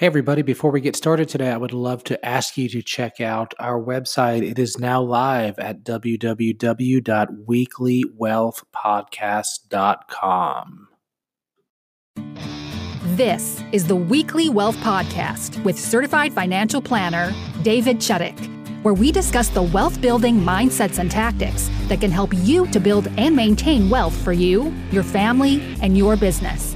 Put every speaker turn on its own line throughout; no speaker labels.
Hey, everybody. Before we get started today, I would love to ask you to check out our website. It is now live at www.weeklywealthpodcast.com.
This is the Weekly Wealth Podcast with certified financial planner David Chuddick, where we discuss the wealth building mindsets and tactics that can help you to build and maintain wealth for you, your family, and your business.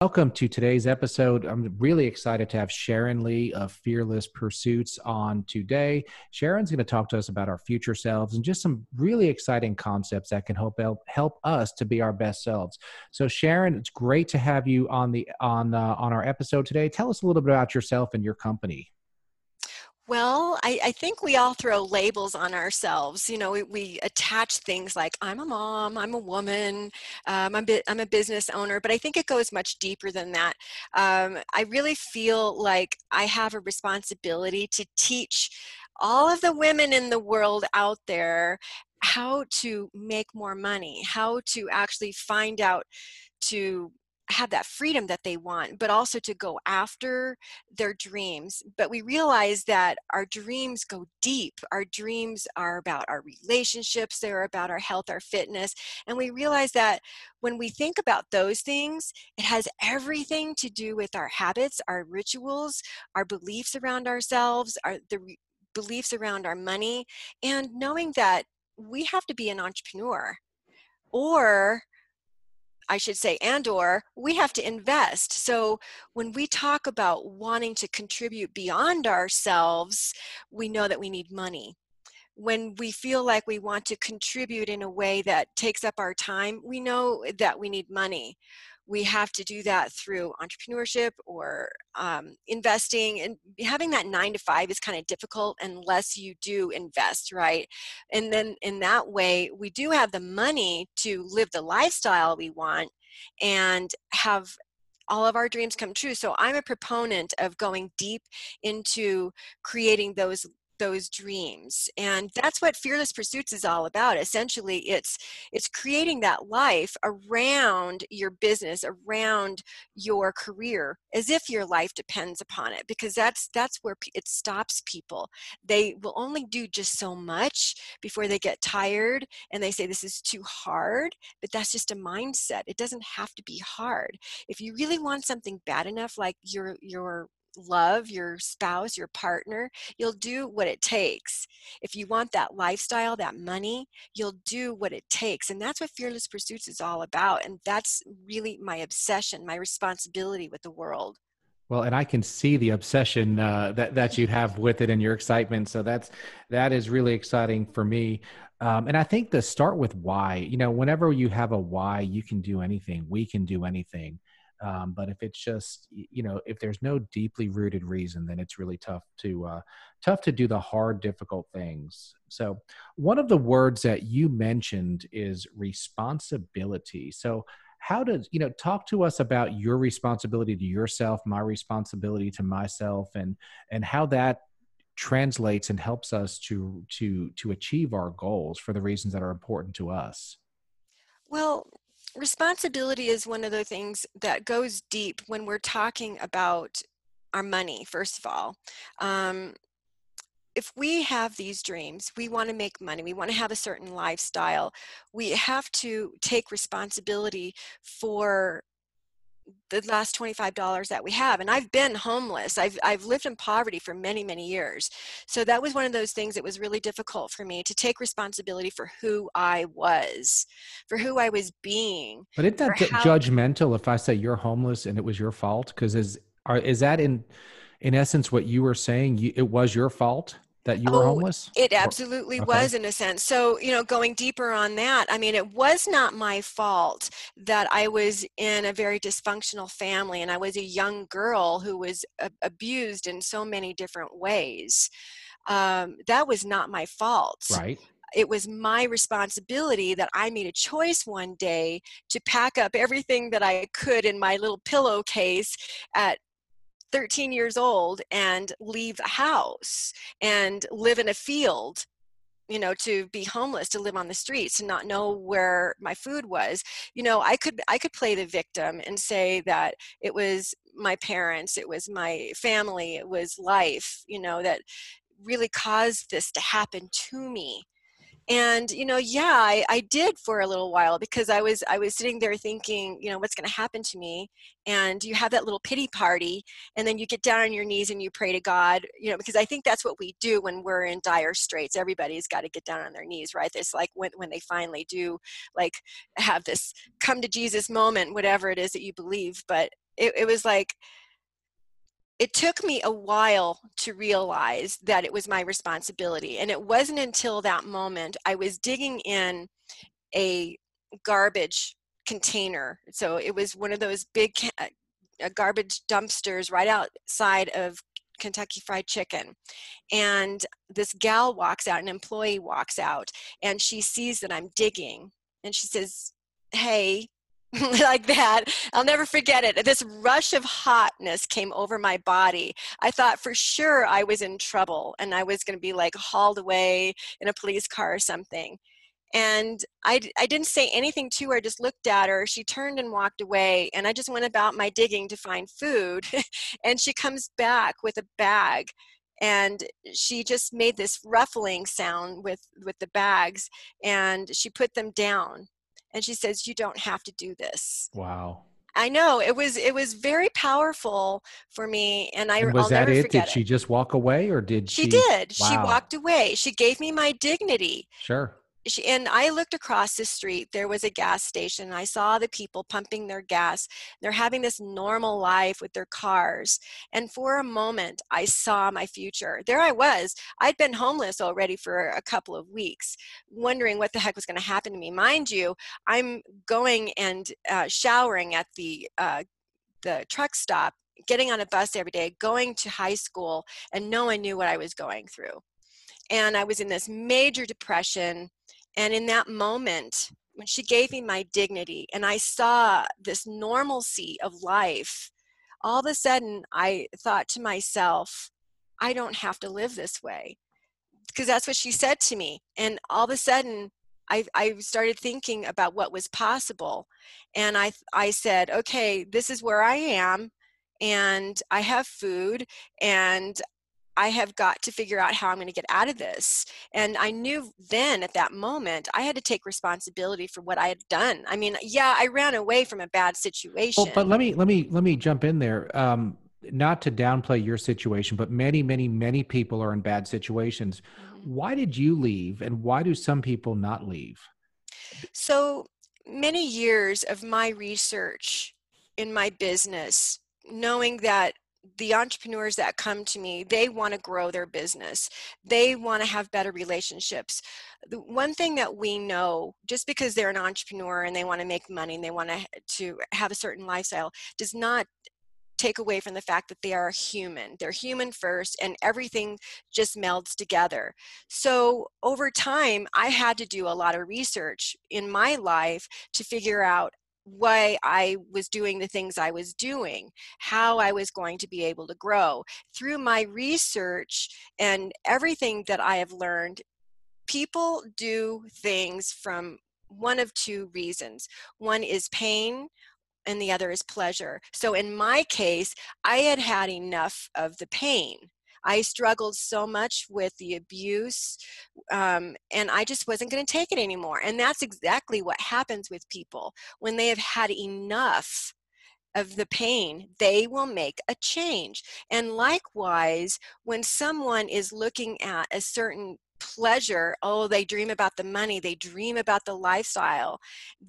Welcome to today's episode. I'm really excited to have Sharon Lee of Fearless Pursuits on today. Sharon's going to talk to us about our future selves and just some really exciting concepts that can help help us to be our best selves. So, Sharon, it's great to have you on the on uh, on our episode today. Tell us a little bit about yourself and your company.
Well, I, I, think we all throw labels on ourselves. You know, we, we attach things like I'm a mom, I'm a woman, um, I'm, I'm, a business owner, but I think it goes much deeper than that. Um, I really feel like I have a responsibility to teach all of the women in the world out there how to make more money, how to actually find out to have that freedom that they want, but also to go after their dreams. But we realize that our dreams go deep. Our dreams are about our relationships, they're about our health, our fitness. And we realize that when we think about those things, it has everything to do with our habits, our rituals, our beliefs around ourselves, our the re- beliefs around our money, and knowing that we have to be an entrepreneur or I should say, and or we have to invest. So when we talk about wanting to contribute beyond ourselves, we know that we need money. When we feel like we want to contribute in a way that takes up our time, we know that we need money we have to do that through entrepreneurship or um, investing and having that nine to five is kind of difficult unless you do invest right and then in that way we do have the money to live the lifestyle we want and have all of our dreams come true. So I'm a proponent of going deep into creating those those dreams and that's what fearless pursuits is all about essentially it's it's creating that life around your business around your career as if your life depends upon it because that's that's where it stops people. They will only do just so much before they get tired and they say this is too hard but that's just a mindset it doesn't have to be hard. If you really want something bad enough like your your love your spouse, your partner, you'll do what it takes. If you want that lifestyle, that money, you'll do what it takes. And that's what Fearless Pursuits is all about. And that's really my obsession, my responsibility with the world.
Well, and I can see the obsession uh, that that you have with it and your excitement. So that's that is really exciting for me. Um, and I think to start with why, you know, whenever you have a why, you can do anything. We can do anything. Um, but if it's just you know if there's no deeply rooted reason, then it's really tough to uh, tough to do the hard, difficult things. So one of the words that you mentioned is responsibility. So how does you know talk to us about your responsibility to yourself my responsibility to myself and and how that translates and helps us to to to achieve our goals for the reasons that are important to us
well responsibility is one of the things that goes deep when we're talking about our money first of all. Um, if we have these dreams we want to make money we want to have a certain lifestyle we have to take responsibility for the last $25 that we have and i've been homeless. I've, I've lived in poverty for many many years. So that was one of those things that was really difficult for me to take responsibility for who i was for who i was being
but isn't that how- judgmental if i say you're homeless and it was your fault? Because is are is that in in essence what you were saying? You, it was your fault that you were oh, homeless?
It absolutely okay. was in a sense. So, you know, going deeper on that, I mean, it was not my fault that I was in a very dysfunctional family and I was a young girl who was a- abused in so many different ways. Um, that was not my fault.
Right
it was my responsibility that I made a choice one day to pack up everything that I could in my little pillowcase at 13 years old and leave a house and live in a field you know to be homeless to live on the streets to not know where my food was. You know i could i could play the victim and say that it was my parents it was my family it was life you know that really caused this to happen to me and you know yeah I, I did for a little while because i was i was sitting there thinking you know what's going to happen to me? And you have that little pity party and then you get down on your knees and you pray to god you know because i think that's what we do when we're in dire straits. Everybody's got to get down on their knees right? It's like when, when they finally do like have this come to jesus moment whatever it is that you believe. But it, it was like it took me a while to realize that it was my responsibility. And it wasn't until that moment I was digging in a garbage container. So it was one of those big uh, garbage dumpsters right outside of Kentucky Fried Chicken. And this gal walks out, an employee walks out, and she sees that I'm digging. And she says, Hey, like that. I'll never forget it. This rush of hotness came over my body. I thought for sure I was in trouble and I was going to be like hauled away in a police car or something. And I, I didn't say anything to her, I just looked at her. She turned and walked away, and I just went about my digging to find food. and she comes back with a bag and she just made this ruffling sound with with the bags and she put them down and she says you don't have to do this
wow
I know it was it was very powerful for me, and I
and was
I'll
that it? Did she just walk away, or did she?
She did.
Wow.
She walked away. She gave me my dignity.
Sure
she, and I looked across the street. There was a gas station. I saw the people pumping their gas. They're having this normal life with their cars. And for a moment, I saw my future. There I was. I'd been homeless already for a couple of weeks, wondering what the heck was going to happen to me. Mind you, I'm going and uh, showering at the uh, the truck stop getting on a bus every day, going to high school, and no one knew what I was going through. And I was in this major depression, and in that moment, when she gave me my dignity and I saw this normalcy of life, all of a sudden I thought to myself, I don't have to live this way. Because that's what she said to me. And all of a sudden, I, I started thinking about what was possible. And I, I said, okay, this is where I am and I have food and I have got to figure out how I'm going to get out of this. And I knew then at that moment, I had to take responsibility for what I had done. I mean, yeah, I ran away from a bad situation.
Well, but let me let me let me jump in there. Um, not to downplay your situation, but many, many, many people are in bad situations. Mm-hmm. Why did you leave, and why do some people not leave?
So many years of my research in my business, knowing that the entrepreneurs that come to me they want to grow their business they want to have better relationships the one thing that we know just because they're an entrepreneur and they want to make money and they want to to have a certain lifestyle does not take away from the fact that they are human. They're human first, and everything just melds together. So, over time, I had to do a lot of research in my life to figure out why I was doing the things I was doing, how I was going to be able to grow. Through my research and everything that I have learned, people do things from one of two reasons. One is pain, and the other is pleasure. So in my case, I had had enough of the pain. I struggled so much with the abuse, um, and I just wasn't going to take it anymore. And that's exactly what happens with people when they have had enough of the pain, they will make a change. And likewise, when someone is looking at a certain pleasure, oh, they dream about the money, they dream about the lifestyle,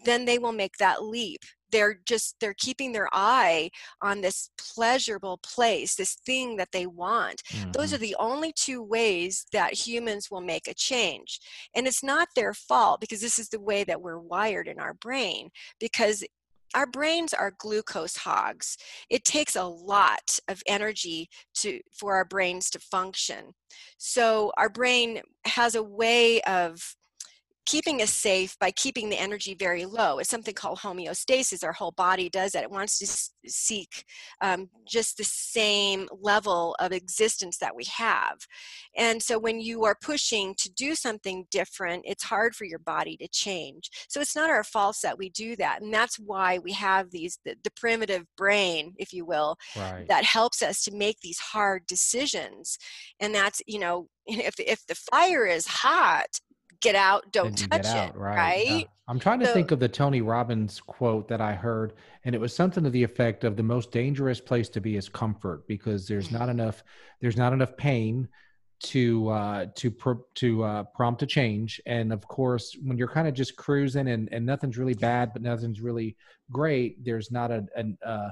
then they will make that leap they're just they're keeping their eye on this pleasurable place this thing that they want mm-hmm. those are mm-hmm. the only two ways that humans will make a change and it's not their fault because this is the way that we're wired in our brain because our brains are glucose hogs it takes a lot of energy to for our brains to function so our brain has a way of keeping us safe by keeping the energy very low. It's something called homeostasis. Our whole body does that. It wants to seek um, just the same level of existence that we have. And so when you are pushing to do something different, it's hard for your body to change. So it's not our fault that we do that. And that's why we have these, the, the primitive brain, if you will, right. that helps us to make these hard decisions. And that's, you know, if, if the fire is hot, get out, don't touch out, it. Right. right?
I'm trying to so, think of the Tony Robbins quote that I heard, and it was something to the effect of the most dangerous place to be is comfort because there's not mm-hmm. enough there's not enough pain to uh to pr- to uh prompt a change and of course when you're kind of just cruising and and nothing's really bad but nothing's really great there's not a an uh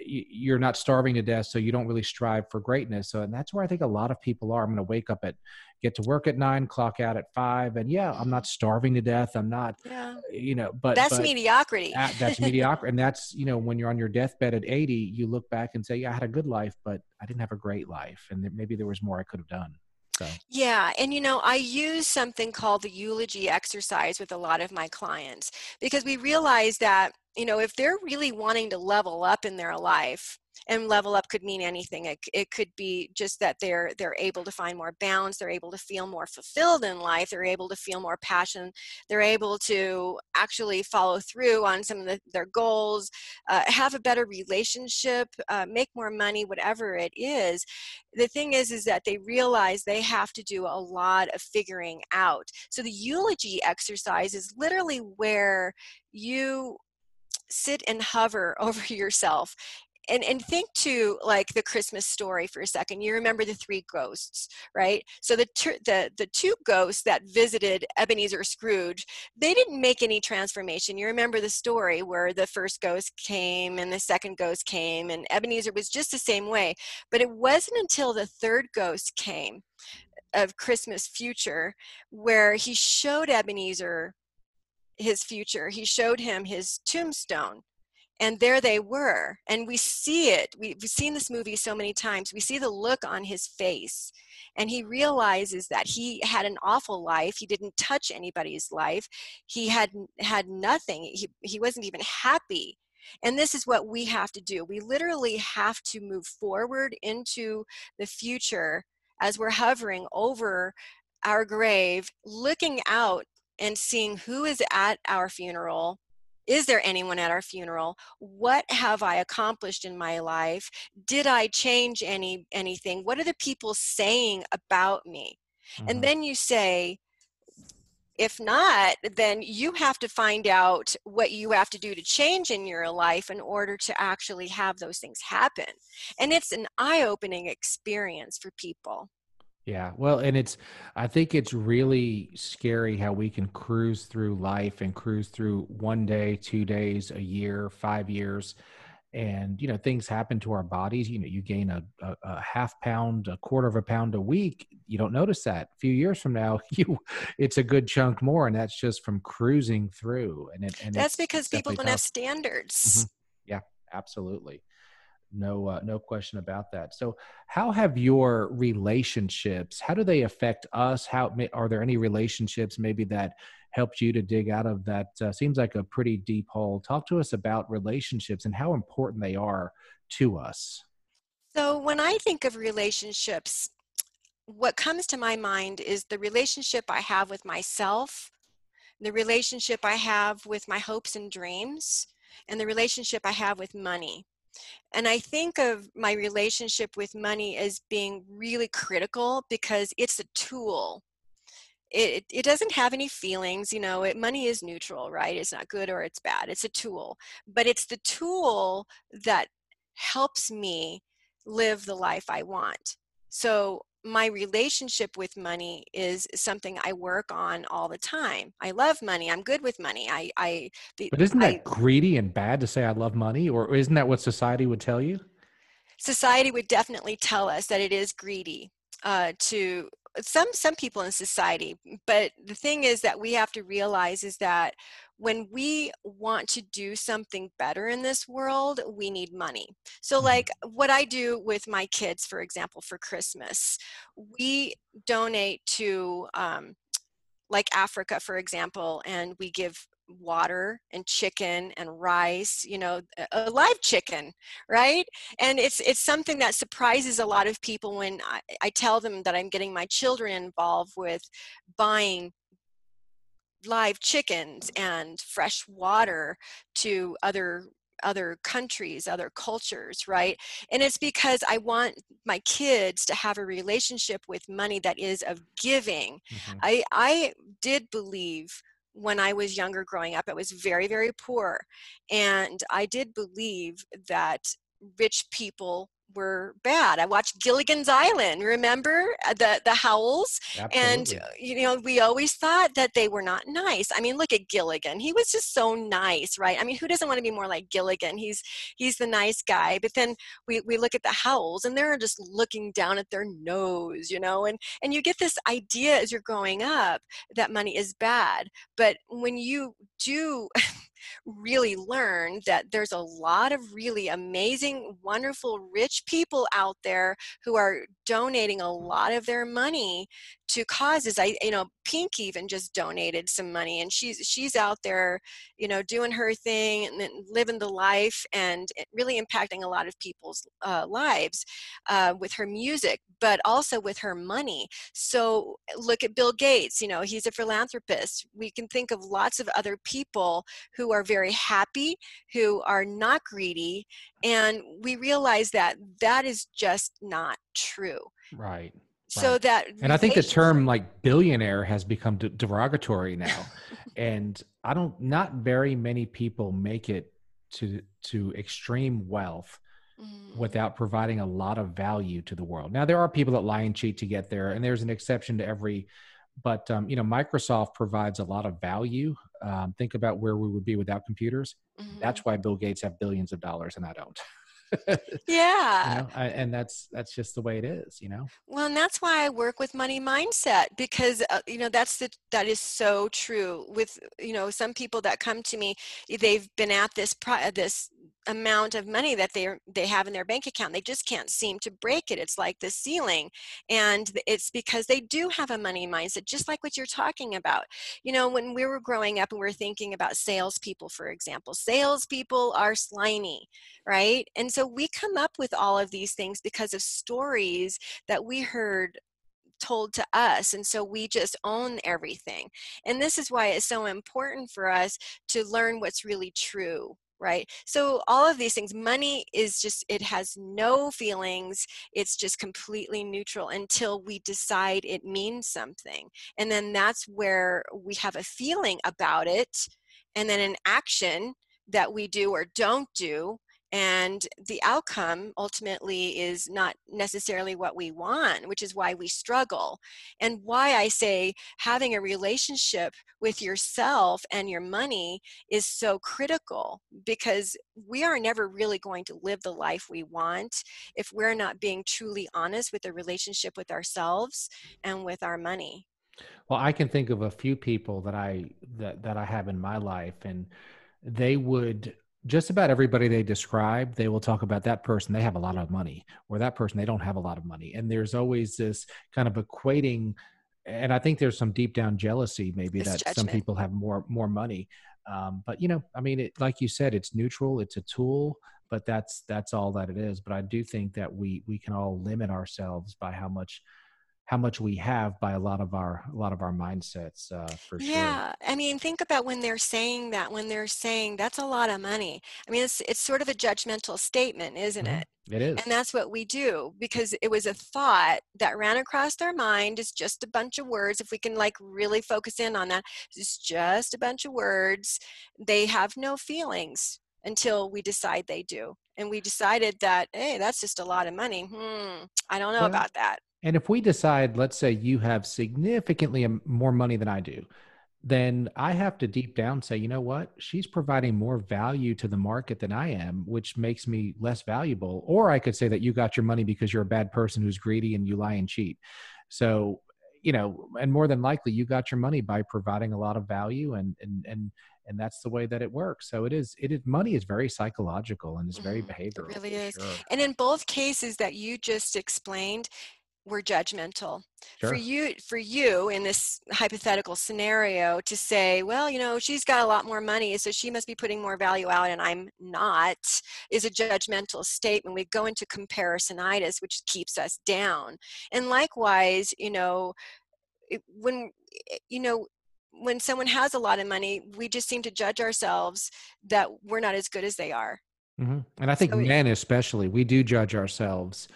you're not starving to death so you don't really strive for greatness. So and that's where i think a lot of people are. I'm going to wake up at get to work at nine clock out at five and yeah i'm not starving to death. I'm not yeah. you know but
that's
but
mediocrity.
that's mediocrity and that's you know when you're on your deathbed at 80 you look back and say yeah i had a good life but i didn't have a great life and maybe there was more i could have done so.
Yeah, and you know, I use something called the eulogy exercise with a lot of my clients because we realize that you know, if they're really wanting to level up in their life, and level up could mean anything. It, it could be just that they're they're able to find more balance they're able to feel more fulfilled in life they're able to feel more passion they're able to actually follow through on some of the, their goals uh, have a better relationship uh, make more money whatever it is. The thing is is that they realize they have to do a lot of figuring out. So the eulogy exercise is literally where you sit and hover over yourself and and think to like the christmas story for a second you remember the three ghosts right so the the the two ghosts that visited ebenezer scrooge they didn't make any transformation you remember the story where the first ghost came and the second ghost came and ebenezer was just the same way but it wasn't until the third ghost came of christmas future where he showed ebenezer his future. He showed him his tombstone. And there they were. And we see it. We've seen this movie so many times. We see the look on his face. And he realizes that he had an awful life. He didn't touch anybody's life. He had had nothing. He, he wasn't even happy. And this is what we have to do. We literally have to move forward into the future as we're hovering over our grave, looking out and seeing who is at our funeral is there anyone at our funeral? What have i accomplished in my life? Did i change any anything? What are the people saying about me? Mm-hmm. and then you say if not then you have to find out what you have to do to change in your life in order to actually have those things happen. And it's an eye-opening experience for people
yeah. Well, and it's, I think it's really scary how we can cruise through life and cruise through one day, two days, a year, five years. And, you know, things happen to our bodies. You know, you gain a, a, a half pound, a quarter of a pound a week. You don't notice that. A few years from now, you, it's a good chunk more. And that's just from cruising through. And, it, and
that's because people don't tough. have standards. Mm-hmm.
Yeah, absolutely no uh, no question about that. So how have your relationships how do they affect us? How are there any relationships maybe that helped you to dig out of that uh, seems like a pretty deep hole? Talk to us about relationships and how important they are to us.
So when i think of relationships what comes to my mind is the relationship i have with myself the relationship i have with my hopes and dreams and the relationship i have with money and I think of my relationship with money as being really critical because it's a tool. It, it doesn't have any feelings, you know, it, money is neutral, right? It's not good or it's bad. It's a tool. But it's the tool that helps me live the life I want. So my relationship with money is something I work on all the time. I love money. I'm good with money. I, I.
The, but isn't that I, greedy and bad to say I love money, or isn't that what society would tell you?
Society would definitely tell us that it is greedy uh, to some some people in society. But the thing is that we have to realize is that when we want to do something better in this world, we need money. So, mm-hmm. like what I do with my kids, for example, for Christmas, we donate to um, like Africa, for example, and we give water and chicken and rice you know a live chicken right and it's it's something that surprises a lot of people when I, I tell them that i'm getting my children involved with buying live chickens and fresh water to other other countries, other cultures, right? And it's because I want my kids to have a relationship with money that is of giving. Mm-hmm. I I did believe when I was younger growing up, It was very, very poor. And I did believe that rich people were bad. I watched Gilligan's Island, remember uh, the the Howells? Absolutely. And uh, you know, we always thought that they were not nice. I mean, look at Gilligan. He was just so nice, right? I mean, who doesn't want to be more like Gilligan? He's he's the nice guy. But then we we look at the Howells and they're just looking down at their nose, you know, and and you get this idea as you're growing up that money is bad. But when you do really learn that there's a lot of really amazing, wonderful, rich people out there who are donating a lot of their money to causes i you know pink even just donated some money and she's she's out there you know doing her thing and living the life and really impacting a lot of people's uh, lives uh, with her music but also with her money. So look at bill gates you know he's a philanthropist. We can think of lots of other people who are very happy who are not greedy and we realize that that is just not true.
Right
so that
and i think the term like billionaire has become de- derogatory now. And i don't not very many people make it to to extreme wealth mm. without providing a lot of value to the world. Now there are people that lie and cheat to get there and there's an exception to every but um, you know microsoft provides a lot of value. Um, think about where we would be without computers. Mm-hmm. that's why bill gates have billions of dollars and i don't
yeah.
You know, I, and that's that's just the way it is you know?
Well and that's why i work with money mindset because uh, you know that's the that is so true with you know some people that come to me they've been at this pro- this amount of money that they they have in their bank account they just can't seem to break it it's like the ceiling and it's because they do have a money mindset just like what you're talking about. You know when we were growing up and we are thinking about salespeople for example salespeople are slimy right? And so we come up with all of these things because of stories that we heard told to us and so we just own everything. And this is why it's so important for us to learn what's really true right? So all of these things money is just it has no feelings it's just completely neutral until we decide it means something and then that's where we have a feeling about it and then an action that we do or don't do and the outcome ultimately is not necessarily what we want which is why we struggle. And why i say having a relationship with yourself and your money is so critical because we are never really going to live the life we want if we're not being truly honest with the relationship with ourselves and with our money.
Well i can think of a few people that i that, that i have in my life and they would just about everybody they describe, they will talk about that person, they have a lot of money, or that person, they don't have a lot of money. And there's always this kind of equating, and I think there's some deep down jealousy, maybe that judgment. some people have more more money. Um, but you know, I mean, it, like you said, it's neutral, it's a tool, but that's that's all that it is. But I do think that we we can all limit ourselves by how much how much we have by a lot of our a lot of our mindsets uh, for
sure. Yeah, I mean, think about when they're saying that. When they're saying that's a lot of money. I mean, it's it's sort of a judgmental statement, isn't mm-hmm. it?
It is.
And that's what we do because it was a thought that ran across their mind. It's just a bunch of words. If we can like really focus in on that, it's just a bunch of words. They have no feelings until we decide they do. And we decided that, hey, that's just a lot of money. Hmm, I don't know well, about that.
And if we decide, let's say you have significantly more money than I do, then I have to deep down say, you know what? She's providing more value to the market than I am, which makes me less valuable. Or I could say that you got your money because you're a bad person who's greedy and you lie and cheat. So, you know, and more than likely you got your money by providing a lot of value and and and and that's the way that it works. So it is it is money is very psychological and it's very mm, behavioral.
It really is. Sure. And in both cases that you just explained, we're judgmental.
Sure.
for you for you in this hypothetical scenario to say well you know she's got a lot more money so she must be putting more value out and i'm not is a judgmental statement. We go into comparisonitis which keeps us down. And likewise you know when eh, you know when someone has a lot of money we just seem to judge ourselves that we're not as good as they are.
Hmm And I think
So
men, especially, we do judge ourselves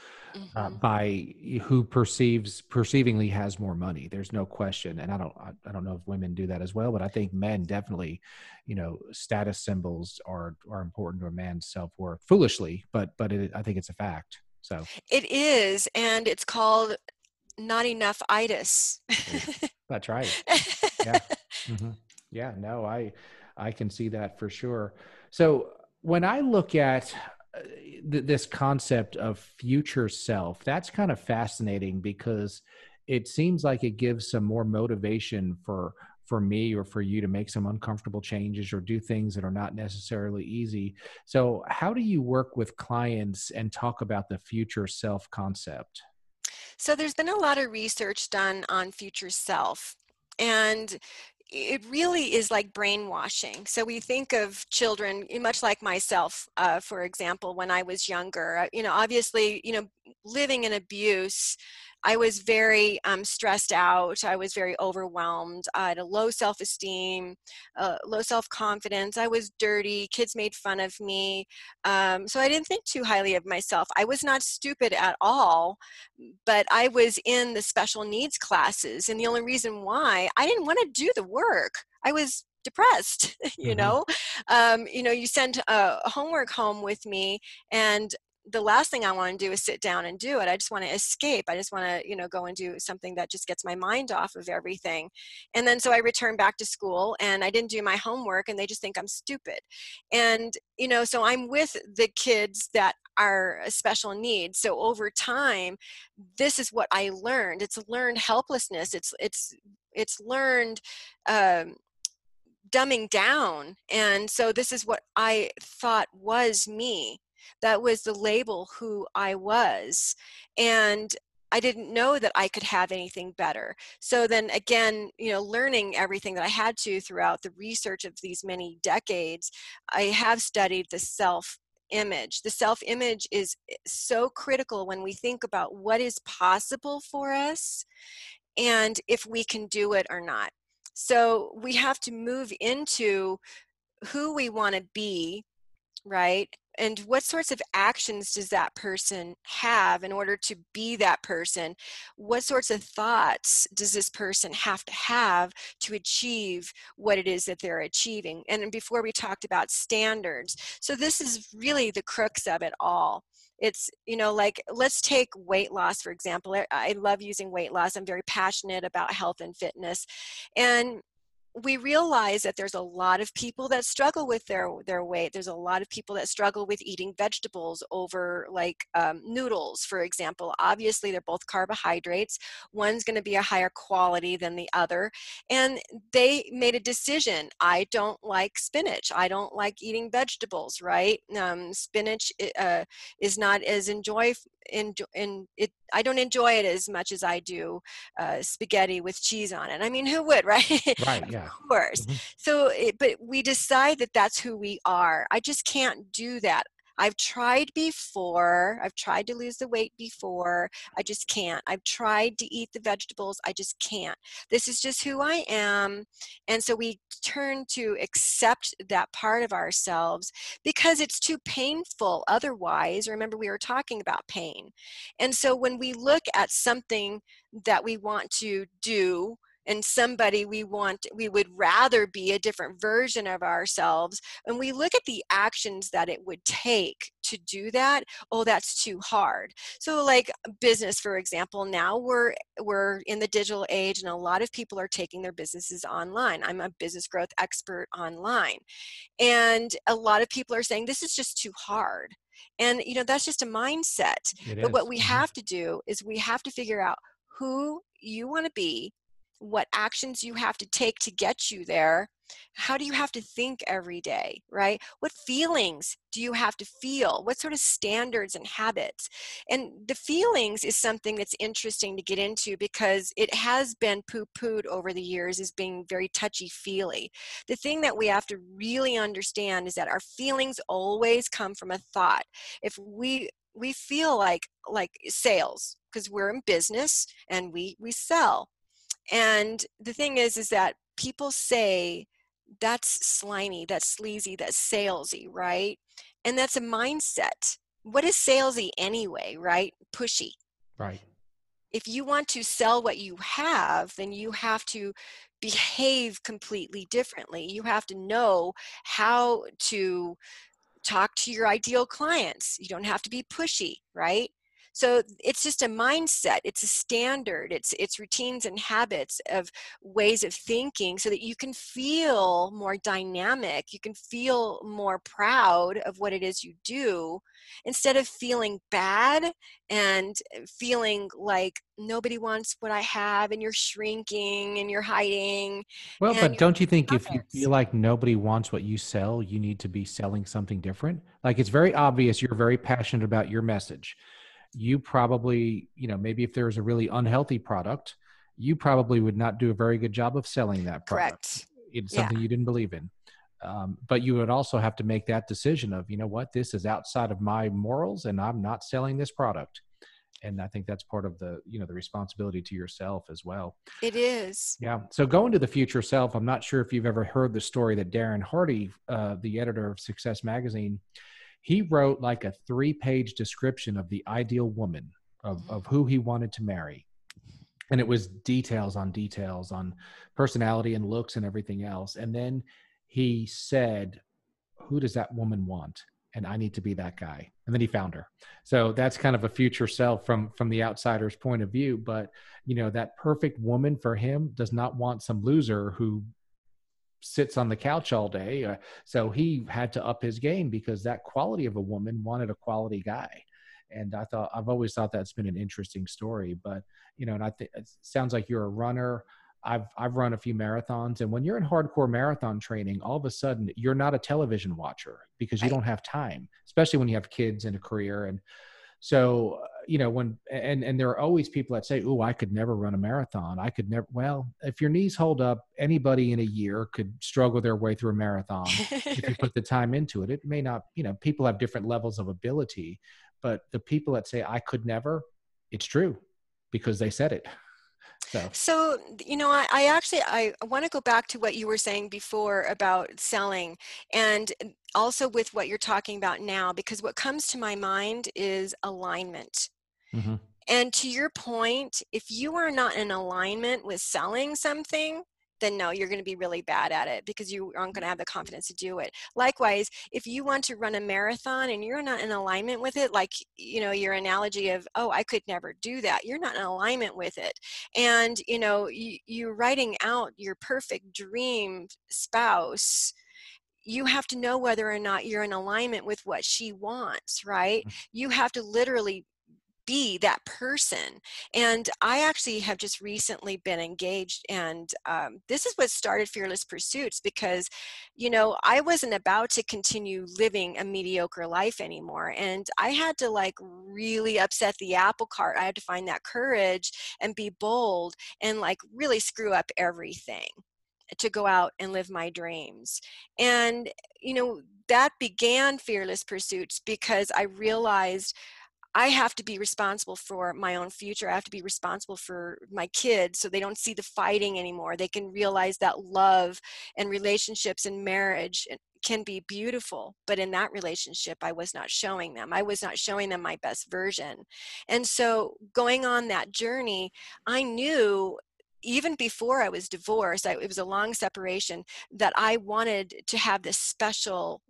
uh,
Mhm.
by who perceives perceivingly has more money. There's no question, and I don't I, I don't know if women do that as well, but I think men definitely, you know, status symbols are are important to a man's self worth. Foolishly, but but it, I think it's a fact. So
it is and it's called not enough itis
that's right. Yeah. hmm Yeah, no, I I can see that for sure. So when I look at uh, Uh, th- this concept of future self, that's kind of fascinating because it seems like it gives some more motivation for for me or for you to make some uncomfortable changes or do things that are not necessarily easy. So, how do you work with clients and talk about the future self concept?
So there's been a lot of research done on future self, and it really is like brainwashing. So we think of children, eh, much like myself, uh, for example, when I was younger. uh, You know, obviously, you know, living in abuse. I was very um, stressed out. I was very overwhelmed. I had a low self esteem, uh, low self confidence. I was dirty. Kids made fun of me. Um, so I didn't think too highly of myself. I was not stupid at all but I was in the special needs classes, and the only reason why I didn't want to do the work, I was depressed. you
Mhm.
know, um, you know, you sent uh, homework home with me, and the last thing I want to do is sit down and do it. I just want to escape. I just want to, you know, go and do something that just gets my mind off of everything. And then so I return back to school and I didn't do my homework and they just think I'm stupid. And, you know, so I'm with the kids that are special needs. So over time, this is what I learned. It's learned helplessness. It's it's it's learned um, dumbing down. And so this is what I thought was me. That was the label who I was. And I didn't know that I could have anything better. So then again, you know, learning everything that I had to throughout the research of these many decades, I have studied the self image. The self image is eh, so critical when we think about what is possible for us and if we can do it or not. So we have to move into who we want to be, right? And what sorts of actions does that person have in order to be that person? What sorts of thoughts does this person have to have to achieve what it is that they're achieving? And before we talked about standards. So this is really the crux of it all it's you know like let's take weight loss for example I- i love using weight loss i'm very passionate about health and fitness and we realize that there's a lot of people that struggle with their their weight. There's a lot of people that struggle with eating vegetables over like um, noodles for example. Obviously they're both carbohydrates. One's going to be a higher quality than the other and they made a decision. I don't like spinach. I don't like eating vegetables right? Um, spinach uh, is not as enjoy in, it i don't enjoy it as much as i do uh, spaghetti with cheese on it. I mean who would right?
Right. Yeah.
Of course
Mhm.
so it, but we decide that that's who we are i just can't do that I've tried before. I've tried to lose the weight before. I just can't. I've tried to eat the vegetables. I just can't. This is just who I am. And so we turn to accept that part of ourselves because it's too painful otherwise. Remember, we were talking about pain. And so when we look at something that we want to do, and somebody we want we would rather be a different version of ourselves and we look at the actions that it would take to do that oh that's too hard. So like business for example now we're we're in the digital age and a lot of people are taking their businesses online. I'm a business growth expert online and a lot of people are saying this is just too hard. And you know that's just a mindset.
It
but what we
Mhm.
have to do is we have to figure out who you want to be what actions you have to take to get you there. How do you have to think every day right? What feelings do you have to feel? What sort of standards and habits? And the feelings is something that's interesting to get into because it has been poo-pooed over the years as being very touchy feely. The thing that we have to really understand is that our feelings always come from a thought. If we we feel like like sales because we're in business and we we sell and the thing is is that people say that's slimy, that's sleazy, that's salesy, right? And that's a mindset. What is salesy anyway, right? Pushy.
Right.
If you want to sell what you have, then you have to behave completely differently. You have to know how to talk to your ideal clients. You don't have to be pushy, right? So it's just a mindset it's a standard it's it's routines and habits of ways of thinking so that you can feel more dynamic you can feel more proud of what it is you do instead of feeling bad and uh, feeling like nobody wants what i have and you're shrinking and you're hiding
well but don't you think if you feel like nobody wants what you sell you need to be selling something different? Like it's very obvious you're very passionate about your message you probably, you know, maybe if there's a really unhealthy product, you probably would not do a very good job of selling that product.
Correct.
It's something yeah. you didn't believe in. Um, but you would also have to make that decision of, you know what, this is outside of my morals and I'm not selling this product. And I think that's part of the, you know, the responsibility to yourself as well.
It is.
Yeah. So going to the future self, I'm not sure if you've ever heard the story that Darren Hardy, uh, the editor of Success Magazine, he wrote like a three page description of the ideal woman of, of who he wanted to marry. And it was details on details on personality and looks and everything else. And then he said who does that woman want? And i need to be that guy. And then he found her. So that's kind of a future self from from the outsider's point of view. But you know that perfect woman for him does not want some loser who sits on the couch all day. Uh, so he had to up his game because that quality of a woman wanted a quality guy. And I thought I've always thought that's been an interesting story. But you know, and I think it sounds like you're a runner. I've I've run a few marathons, and when you're in hardcore marathon training, all of a sudden you're not a television watcher because you don't have time, especially when you have kids and a career. And so you know when and and there are always people that say oh i could never run a marathon. I could never well if your knees hold up anybody in a year could struggle their way through a marathon if you put the time into it. It may not you know people have different levels of ability but the people that say i could never it's true because they said it.
So, so you know, I, I actually I want to go back to what you were saying before about selling, and also with what you're talking about now, because what comes to my mind is alignment. Mm-hmm. And to your point, if you are not in alignment with selling something, then no, you're going to be really bad at it because you aren't going to have the confidence to do it. Likewise, if you want to run a marathon and you're not in alignment with it, like, you know, your analogy of, oh, I could never do that, you're not in alignment with it. And, you know, you, you're writing out your perfect dream spouse you have to know whether or not you're in alignment with what she wants, right? Mm. You have to literally be that person. And I actually have just recently been engaged, and um, this is what started Fearless Pursuits because, you know, I wasn't about to continue living a mediocre life anymore. And I had to like really upset the apple cart. I had to find that courage and be bold and like really screw up everything to go out and live my dreams. And, you know, that began Fearless Pursuits because I realized I have to be responsible for my own future. I have to be responsible for my kids so they don't see the fighting anymore. They can realize that love and relationships and marriage eh, can be beautiful, but in that relationship, I was not showing them. I was not showing them my best version. And so, going on that journey, I knew even before I was divorced, I, it was a long separation, that I wanted to have this special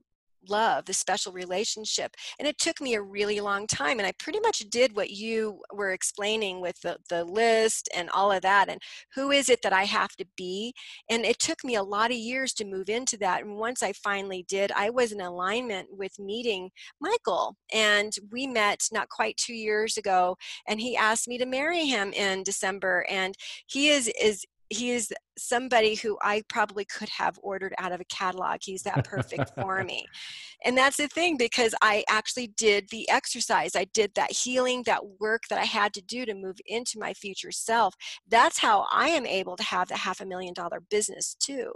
love, this special relationship. And it took me a really long time. And I pretty much did what you were explaining with the, the list and all of that. And who is it that I have to be? And it took me a lot of years to move into that. And once I finally did, I was in alignment with meeting Michael. And we met not quite two years ago. And he asked me to marry him in December. And he is, is he is somebody who I probably could have ordered out of a catalog. He's that perfect for me. And that's the thing because I actually did the exercise. I did that healing, that work that I had to do to move into my future self. That's how I am able to have the half a million dollar business too.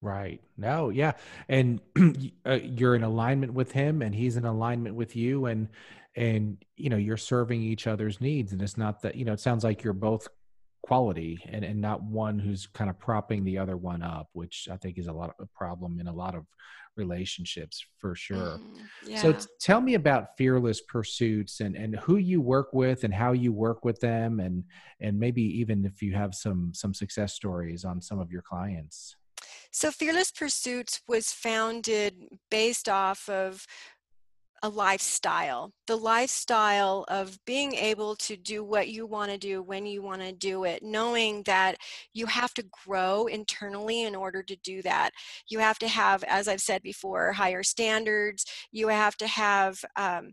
Right. No, yeah. And uh, you're in alignment with him and he's in alignment with you and and you know, you're serving each other's needs and it's not that, you know, it sounds like you're both quality and, and not one who's kind of propping the other one up, which I think is a lot of a problem in a lot of relationships for sure. Mm, yeah. So t- tell me about fearless pursuits and, and who you work with and how you work with them and and maybe even if you have some some success stories on some of your clients.
So Fearless Pursuits was founded based off of a lifestyle the lifestyle of being able to do what you want to do when you want to do it knowing that you have to grow internally in order to do that. You have to have as i've said before higher standards you have to have um,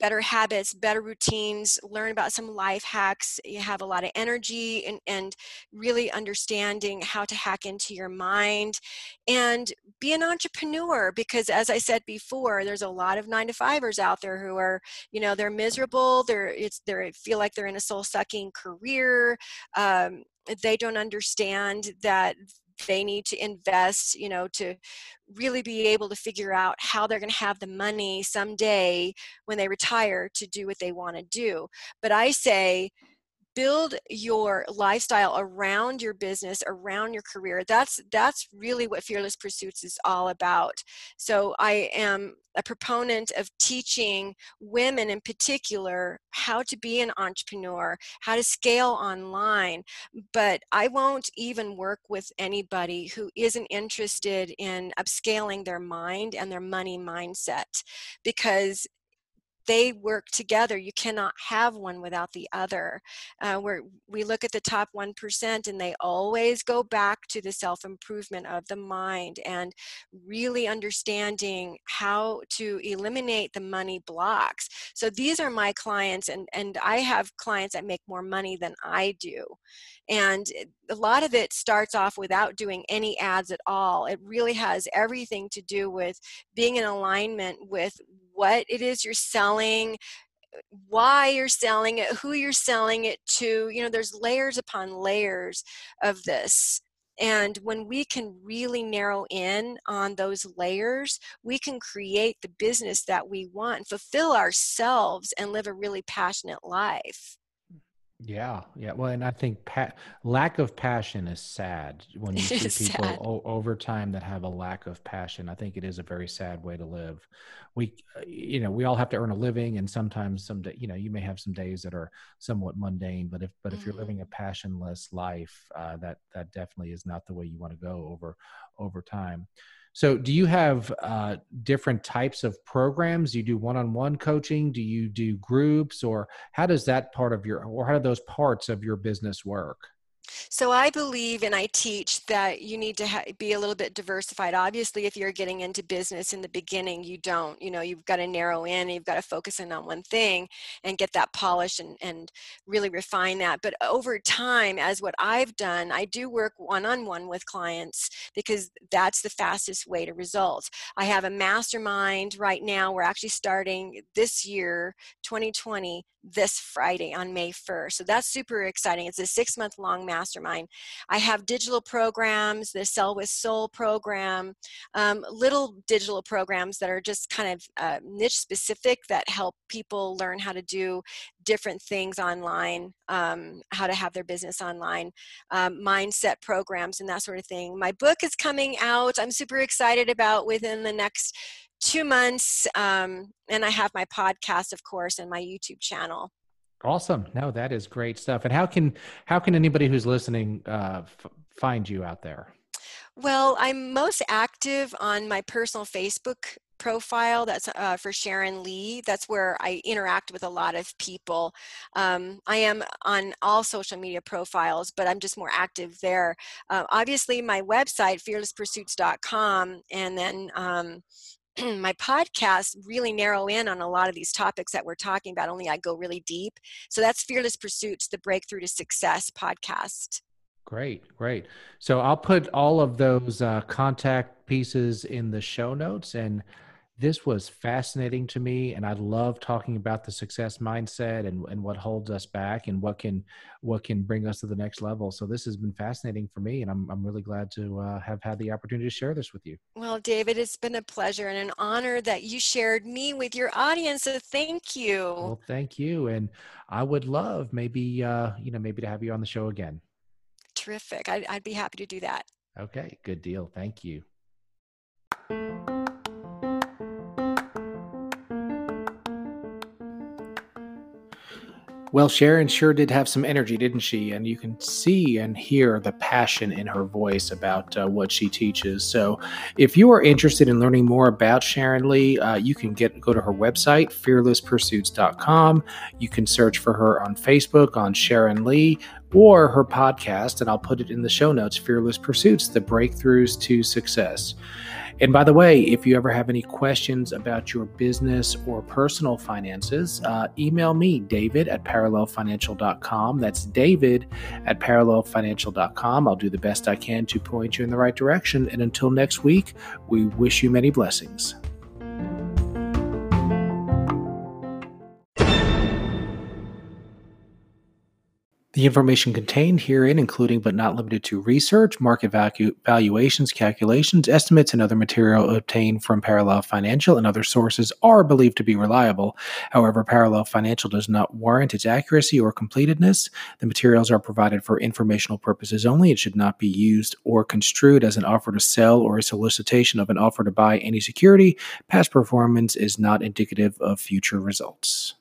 better habits, better routines, learn about some life hacks. You have a lot of energy and, and really understanding how to hack into your mind and be an entrepreneur because as I said before, there's a lot of nine to fivers out there who are, you know, they're miserable. They're, it's, they feel like they're in a soul sucking career. Um, they don't understand that they need to invest you know to really be able to figure out how they're going to have the money someday when they retire to do what they want to do. But i say build your lifestyle around your business around your career. That's that's really what fearless pursuits is all about. So i am a proponent of teaching women in particular how to be an entrepreneur how to scale online but i won't even work with anybody who isn't interested in upscaling their mind and their money mindset because they work together. You cannot have one without the other. Uh, where we look at the top 1% and they always go back to the self improvement of the mind and really understanding how to eliminate the money blocks. So these are my clients, and, and I have clients that make more money than I do. And a lot of it starts off without doing any ads at all. It really has everything to do with being in alignment with what it is you're selling uh, why you're selling it who you're selling it to you know there's layers upon layers of this and when we can really narrow in on those layers, we can create the business that we want, fulfill ourselves, and live a really passionate life.
Yeah, yeah. Well, and I think pa- lack of passion is sad when you see people o- over time that have a lack of passion. I think it is a very sad way to live. We, uh, you know, we all have to earn a living, and sometimes some, day, you know, you may have some days that are somewhat mundane. But if, but if mm-hmm. you're living a passionless life, uh, that that definitely is not the way you want to go over over time. So, do you have uh, different types of programs? You do one-on-one coaching? Do you do groups, or how does that part of your, or how do those parts of your business work?
So I believe and I teach that you need to ha- be a little bit diversified. Obviously, if you're getting into business in the beginning, you don't. You know, you've got to narrow in, you've got to focus in on one thing and get that polish and, and really refine that. But over time, as what I've done, I do work one on one with clients because that's the fastest way to results. I have a mastermind right now. We're actually starting this year, 2020, this Friday on May 1st. So that's super exciting. It's a six month long mastermind. I have digital programs, the Sell with Soul program, um, little digital programs that are just kind of uh, niche specific that help people learn how to do different things online, um, how to have their business online, um, mindset programs, and that sort of thing. My book is coming out. I'm super excited about within the next two months. Um, and I have my podcast, of course, and my YouTube channel.
Awesome. No, that is great stuff. And how can how can anybody who's listening uh, f- find you out there?
Well, I'm most active on my personal Facebook profile that's uh, for sharon lee that's where i interact with a lot of people um, i am on all social media profiles but i'm just more active there uh, obviously my website fearlesspursuits.com and then um, my podcast really narrow in on a lot of these topics that we're talking about only i go really deep so that's fearless pursuits the breakthrough to success podcast
Great, great. So I'll put all of those uh, contact pieces in the show notes. And this was fascinating to me. And I love talking about the success mindset and, and what holds us back and what can what can bring us to the next level. So this has been fascinating for me, and I'm I'm really glad to uh, have had the opportunity to share this with you.
Well, David, it's been a pleasure and an honor that you shared me with your audience. So thank you.
Well, thank you, and I would love maybe uh, you know maybe to have you on the show again
terrific. I'd, I'd be happy to do that.
Okay, good deal. Thank you. Well, Sharon sure did have some energy, didn't she? And you can see and hear the passion in her voice about uh, what she teaches. So, if you are interested in learning more about Sharon Lee, uh, you can get go to her website, fearlesspursuits.com. You can search for her on Facebook on Sharon Lee or her podcast, and I'll put it in the show notes Fearless Pursuits The Breakthroughs to Success. And by the way, if you ever have any questions about your business or personal finances, uh, email me, David at parallelfinancial.com. That's David at parallelfinancial.com. I'll do the best I can to point you in the right direction. And until next week, we wish you many blessings. The information contained herein, including but not limited to research, market vacu- valuations, calculations, estimates, and other material obtained from Parallel Financial and other sources, are believed to be reliable. However, Parallel Financial does not warrant its accuracy or completeness. The materials are provided for informational purposes only. It should not be used or construed as an offer to sell or a solicitation of an offer to buy any security. Past performance is not indicative of future results.